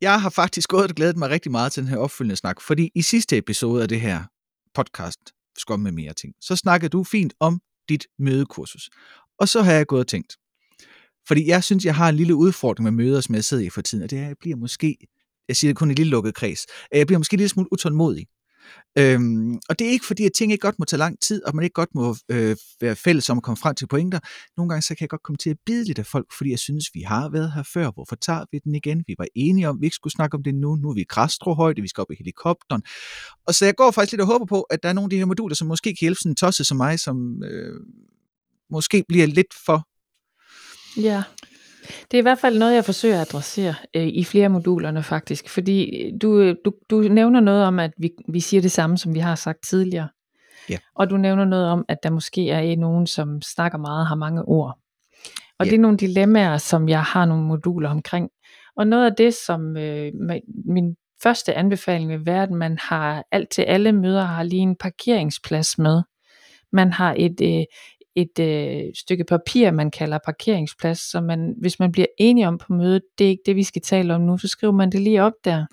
jeg har faktisk gået og glædet mig rigtig meget til den her opfølgende snak, fordi i sidste episode af det her podcast, Skom med mere ting, så snakkede du fint om dit mødekursus. Og så har jeg gået og tænkt, fordi jeg synes, jeg har en lille udfordring med møder, som jeg sidder i for tiden, og det er, at jeg bliver måske, jeg siger det kun i en lille lukket kreds, at jeg bliver måske lidt smule utålmodig. Øhm, og det er ikke fordi, at ting ikke godt må tage lang tid, og man ikke godt må øh, være fælles om at komme frem til pointer. Nogle gange så kan jeg godt komme til at bide lidt af folk, fordi jeg synes, vi har været her før. Hvorfor tager vi den igen? Vi var enige om, at vi ikke skulle snakke om det nu. Nu er vi i krastrohøjde, vi skal op i helikopteren. Og så jeg går faktisk lidt og håber på, at der er nogle af de her moduler, som måske kan hjælpe sådan en tosse som mig, som øh, måske bliver lidt for... Ja. Det er i hvert fald noget, jeg forsøger at adressere øh, i flere modulerne faktisk, fordi øh, du, øh, du, du nævner noget om, at vi, vi siger det samme, som vi har sagt tidligere. Ja. Og du nævner noget om, at der måske er nogen, som snakker meget, har mange ord. Og Ja. det er nogle dilemmaer, som jeg har nogle moduler omkring. Og noget af det, som øh, min første anbefaling vil være, at man har alt til alle møder har lige en parkeringsplads med. Man har et, øh, et øh, stykke papir, man kalder parkeringsplads, så man, hvis man bliver enige om på mødet, det er ikke det, vi skal tale om nu, så skriver man det lige op der.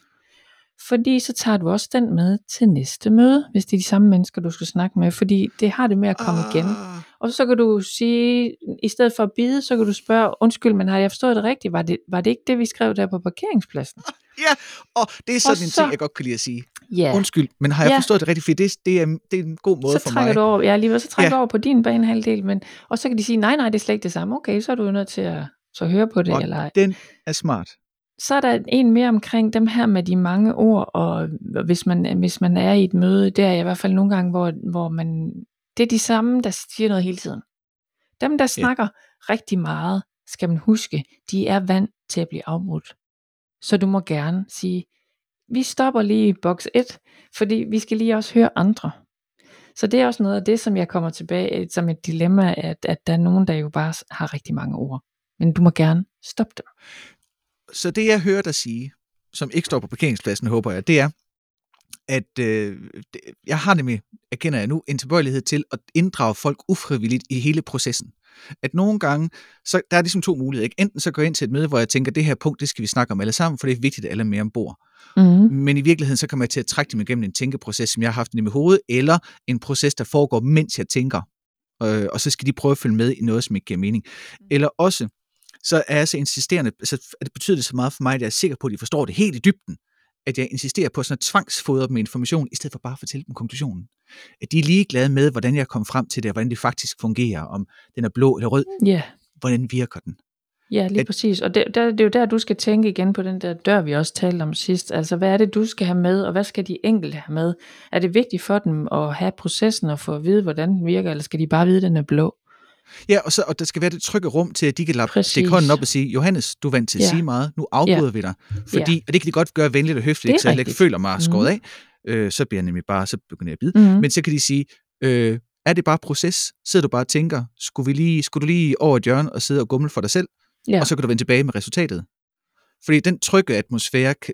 Fordi så tager du også den med til næste møde, hvis det er de samme mennesker, du skal snakke med, fordi det har det med at komme igen. Ah, Og så kan du sige, i stedet for at bide, så kan du spørge, undskyld, men har jeg forstået det rigtigt? Var det, var det ikke det, vi skrev der på parkeringspladsen? Ja, og det er sådan Og en så- ting, jeg godt kan lide at sige. Ja, Undskyld, men har jeg Ja. forstået det rigtigt? For det, det, er, det er en god måde så for trækker mig. du over, ja, lige så trækker Ja. du over på din banehalvdel, men, og så kan de sige, nej, nej, det er slet ikke det samme. Okay, så er du nødt til at så høre på det, Og eller den er smart. Så er der en mere omkring dem her med de mange ord, og hvis man, hvis man er i et møde, det er i hvert fald nogle gange, hvor, hvor man, det er de samme, der siger noget hele tiden. Dem, der snakker rigtig meget, skal man huske, de er vant til at blive afbrudt. Så du må gerne sige, vi stopper lige i boks 1, fordi vi skal lige også høre andre. Så det er også noget af det, som jeg kommer tilbage øh, som et dilemma, at, at der er nogen, der jo bare har rigtig mange ord. Men du må gerne stoppe dem. Så det, jeg hører dig sige, som ikke står på parkeringspladsen, håber jeg, det er, at øh, jeg har nemlig, erkender jeg nu, en tilbøjelighed til at inddrage folk ufrivilligt i hele processen. At nogle gange, så der er ligesom to muligheder. Ikke? Enten så går jeg ind til et møde, hvor jeg tænker, det her punkt, det skal vi snakke om alle sammen, for det er vigtigt, at alle er med ombord. Mm-hmm. Men i virkeligheden, så kommer jeg til at trække dem igennem en tænkeproces, som jeg har haft i mit hoved, eller en proces, der foregår, mens jeg tænker. Øh, og så skal de prøve at følge med i noget, som ikke giver mening. Eller også, så er jeg så insisterende, så det betyder det så meget for mig, at jeg er sikker på, at de forstår det helt i dybden, at jeg insisterer på sådan at tvangsfodre dem med information, i stedet for bare at fortælle dem konklusionen. At de er ligeglade med, hvordan jeg kom frem til det, og hvordan det faktisk fungerer, om den er blå eller rød, Ja, hvordan virker den. ja, lige At- præcis. Og det, der, det er jo der, du skal tænke igen på den der dør, vi også talte om sidst. Altså, hvad er det, du skal have med, og hvad skal de enkelte have med? Er det vigtigt for dem at have processen og få at vide, hvordan den virker, eller skal de bare vide, at den er blå? Ja, og, så, og der skal være det trygge rum til, at de kan Præcis. stikke hånden op og sige, Johannes, du er vant til at Ja. sige meget, nu afbryder vi dig. Fordi, og det kan de godt gøre venligt og høfligt, så jeg ikke føler mig skåret Mhm. af. Øh, så bliver jeg nemlig bare, så begynder jeg at bide. Mm-hmm. Men så kan de sige, øh, er det bare proces? Sidder du bare og tænker, skulle, vi lige, skulle du lige over et hjørne og sidde og gumle for dig selv? Ja. Og så kan du vende tilbage med resultatet. Fordi den trygge atmosfære, kan,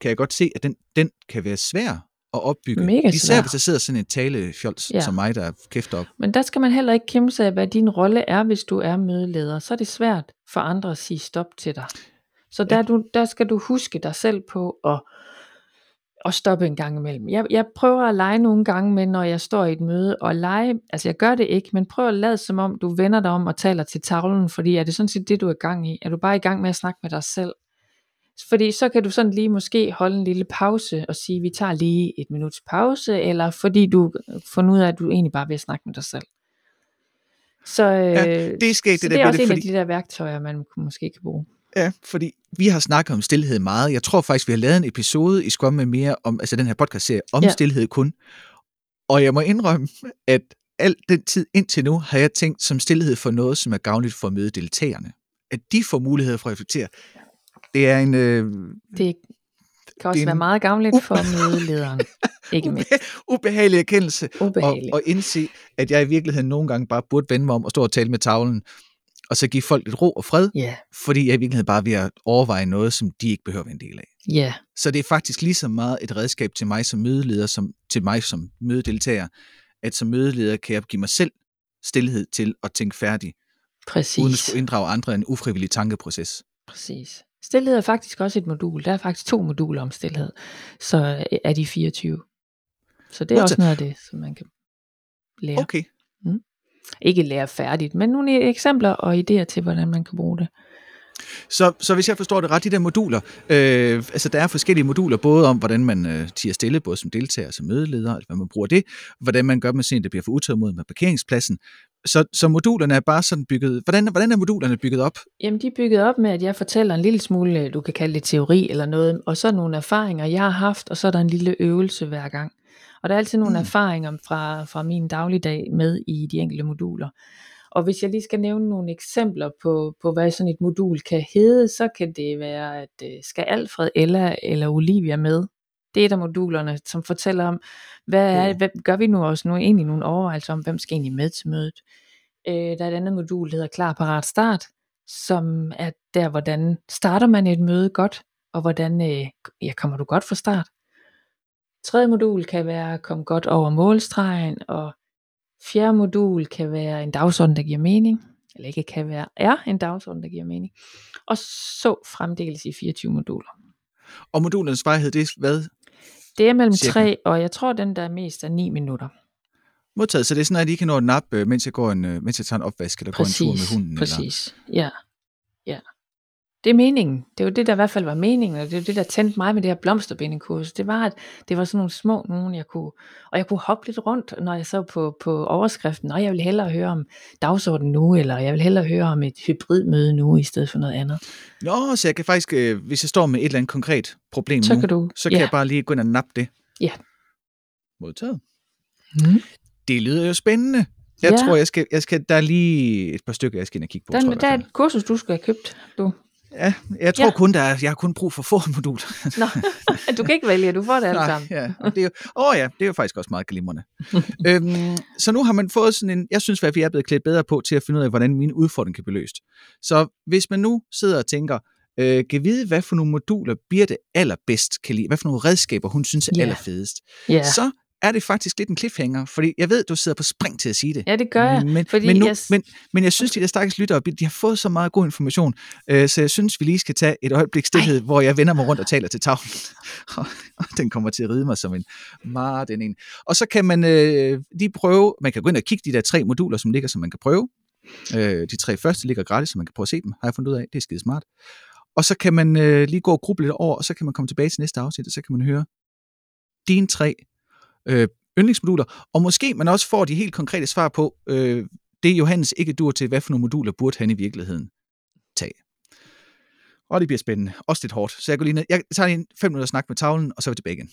kan jeg godt se, at den, den kan være svær at opbygge. Mega Især hvis der sidder sådan en talefjols Ja. som mig, der kæfter op. Men der skal man heller ikke kæmpe sig af, hvad din rolle er, hvis du er mødeleder. Så er det svært for andre at sige stop til dig. Så der, ja. du, der skal du huske dig selv på at, at stoppe en gang imellem. Jeg, jeg prøver at lege nogle gange med, når jeg står i et møde, og lege, altså jeg gør det ikke, men prøv at lade som om, du vender dig om og taler til tavlen, fordi er det sådan set det, du er i gang i? Er du bare i gang med at snakke med dig selv? Fordi så kan du sådan lige måske holde en lille pause og sige, vi tager lige et minuts pause, eller fordi du finder ud af, at du egentlig bare vil snakke med dig selv. Så, øh, Ja, det er skægt, det det der er med også det, en fordi- af de der værktøjer, man måske kan bruge. Ja, fordi vi har snakket om stillhed meget. Jeg tror faktisk, vi har lavet en episode i Scrum med mere om, altså den her podcast-serie, om ja. Stillhed kun. Og jeg må indrømme, at al den tid indtil nu, har jeg tænkt som stillhed for noget, som er gavnligt for mødedeltagerne. At de får mulighed for at reflektere. Det er en øh, Det kan også en være meget gavnligt for mødelederen. Ikke mindst. ubehagelig erkendelse og, Ubehageligt. og indse, at jeg i virkeligheden nogle gange bare burde vende mig om og stå og tale med tavlen, og så give folk lidt ro og fred, Ja, fordi jeg i virkeligheden bare er ved at overveje noget, som de ikke behøver at være en del af. ja, Så det er faktisk lige så meget et redskab til mig som mødeleder, som til mig som mødedeltager, at som mødeleder kan jeg give mig selv stillhed til at tænke færdig, uden at præcis. skulle inddrage andre i en ufrivillig tankeproces. præcis. Stilhed er faktisk også et modul. Der er faktisk to moduler om stilhed. Så øh, er de 24. Så det er også noget af det, som man kan lære. Okay. Ikke lære færdigt, men nogle eksempler og idéer til, hvordan man kan bruge det. Så, så hvis jeg forstår det ret, de der moduler, øh, altså der er forskellige moduler, både om, hvordan man øh, tiger stille, både som deltager og som mødeleder, altså hvad man bruger det, hvordan man gør med at det bliver for utålmodigt med parkeringspladsen. Så, så modulerne er bare sådan bygget, hvordan, hvordan er modulerne bygget op? Jamen, de er bygget op med, at jeg fortæller en lille smule, øh, du kan kalde det teori eller noget, og så nogle erfaringer, jeg har haft, og så er der en lille øvelse hver gang. Og der er altid nogle Mm. erfaringer fra, fra min dagligdag med i de enkelte moduler. Og hvis jeg lige skal nævne nogle eksempler på, på hvad sådan et modul kan hedde, så kan det være, at øh, skal Alfred, Ella eller Olivia med? Det er modulerne, som fortæller om, hvad, er, Oh. hvad gør vi nu også nu egentlig nogle overvejelser om, hvem skal egentlig med til mødet. Øh, der er et andet modul, der hedder Klar, Parat, Start, som er der, hvordan starter man et møde godt, og hvordan øh, ja, kommer du godt fra start. Tredje modul kan være kom godt over målstregen, og fjerde modul kan være en dagsorden, der giver mening, eller ikke kan være, er en dagsorden, der giver mening, og så fremdeles i 24 moduler. Og modulernes varighed, det er hvad? Det er mellem Cirka. 3, og jeg tror, den der er mest er 9 minutter. Modtaget, så det er sådan, at I kan nå et nap, øh, mens jeg, går en, øh, mens jeg tager en opvask, eller går en tur med Præcis, hunden. Eller... præcis. Ja, ja. Det er meningen. Det var det, der i hvert fald var meningen, og det var det, der tændte mig med det her blomsterbindekurs. Det var, at det var sådan nogle små nogen, jeg kunne, og jeg kunne hoppe lidt rundt, når jeg så på, på overskriften, og jeg vil hellere høre om dagsordenen nu, eller jeg vil hellere høre om et hybridmøde nu, i stedet for noget andet. Nå, så jeg kan faktisk, øh, hvis jeg står med et eller andet konkret problem Så nu, kan du, så kan ja. jeg bare lige gå ind og nappe det. Ja. Modtaget. Mm. Det lyder jo spændende. Jeg Ja. tror, jeg skal, jeg skal, der er lige et par stykker, jeg skal ind og kigge på. Der, tror der er et kursus, du skal have købt. Du. Ja, jeg tror Ja. kun, der er, jeg har kun brug for få moduler. Nå, du kan ikke vælge, du får det alle Nej, sammen. ja. Og det er jo, åh ja, det er jo faktisk også meget glimrende. øhm, så nu har man fået sådan en, jeg synes i hvert fald, jeg er blevet klædt bedre på til at finde ud af, hvordan min udfordring kan blive løst. Så hvis man nu sidder og tænker, øh, kan vide, hvad for nogle moduler Birte allerbedst kan lide, hvad for nogle redskaber hun synes er Ja. allerfedest, Ja. så er det faktisk lidt en cliffhanger, fordi jeg ved, du sidder på spring til at sige det. ja, det gør jeg. Men, fordi men, nu, jeg- men, men jeg synes, de der stakkels lyttere, de har fået så meget god information, øh, så jeg synes, vi lige skal tage et øjeblik stillhed, hvor jeg vender mig rundt og taler til tavlen. Og- og den kommer til at ride mig som en meget den en. Og så kan man øh, lige prøve, man kan gå ind og kigge de der tre moduler, som ligger, som man kan prøve. Øh, de tre første ligger gratis, så man kan prøve at se dem, har jeg fundet ud af. Det er skide smart. Og så kan man øh, lige gå og gruble lidt over, og så kan man komme tilbage til næste afsnit, og så kan man høre dine tre øh, yndlingsmoduler, og måske man også får de helt konkrete svar på, øh, det Johannes ikke dur til, hvad for nogle moduler burde han i virkeligheden tage. Og det bliver spændende. Også lidt hårdt. Så jeg går lige ned. Jeg tager lige en fem minutter snak med tavlen, og så er vi tilbage igen.